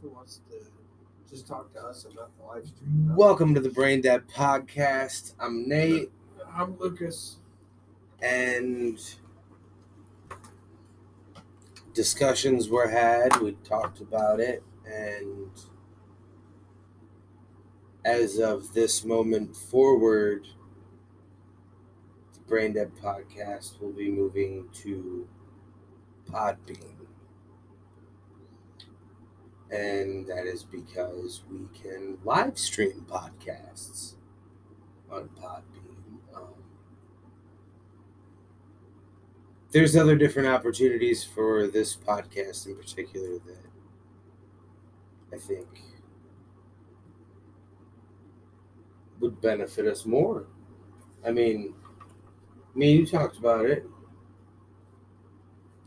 who wants to just talk to us about the live stream. Welcome to the Brain Dead Podcast. I'm Nate, I'm Lucas. and discussions were had. We talked about it, and as of this moment forward, the Brain Dead Podcast will be moving to Podbean. And that is because we can live stream podcasts on Podbean. Um, there's other different opportunities for this podcast in particular that I think would benefit us more. I mean, me and you talked about it.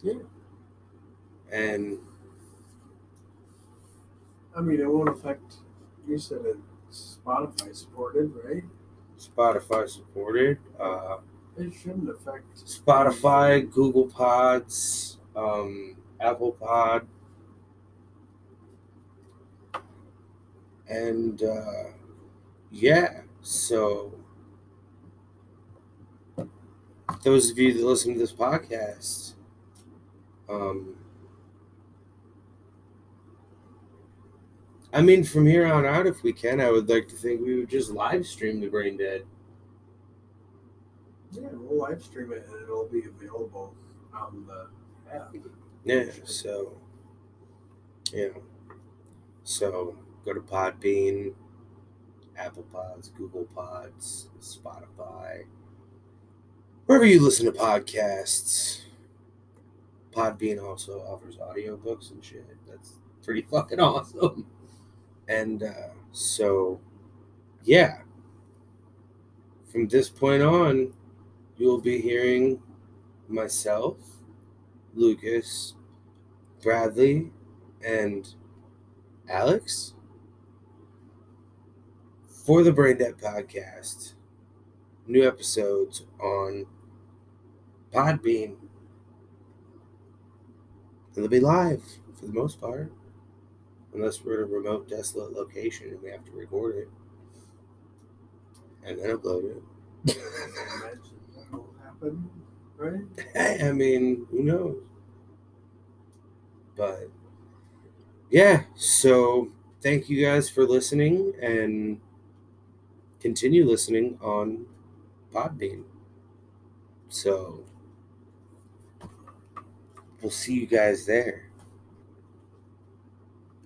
Yeah. And I mean, it won't affect. You said it's Spotify supported, right? Spotify supported. Uh, It shouldn't affect. Spotify, Google Pods, um, Apple Pod, and uh, yeah. So those of you that listen to this podcast, um, I mean, from here on out, if we can, I would like to think we would just live stream the Brain Dead. Yeah, we'll live stream it and it'll be available on the app. Yeah, so know, so go to Podbean, Apple Pods, Google Pods, Spotify, wherever you listen to podcasts. Podbean also offers audiobooks and shit. That's pretty fucking awesome. And uh, so, yeah, from this point on, you'll be hearing myself, Lucas, Bradley, and Alex for the Brain Dead Podcast. New episodes on Podbean. It'll be live for the most part, unless we're in a remote, desolate location and we have to record it and then upload it. Right? I mean, who knows? But yeah, so thank you guys for listening and continue listening on Podbean. So we'll see you guys there.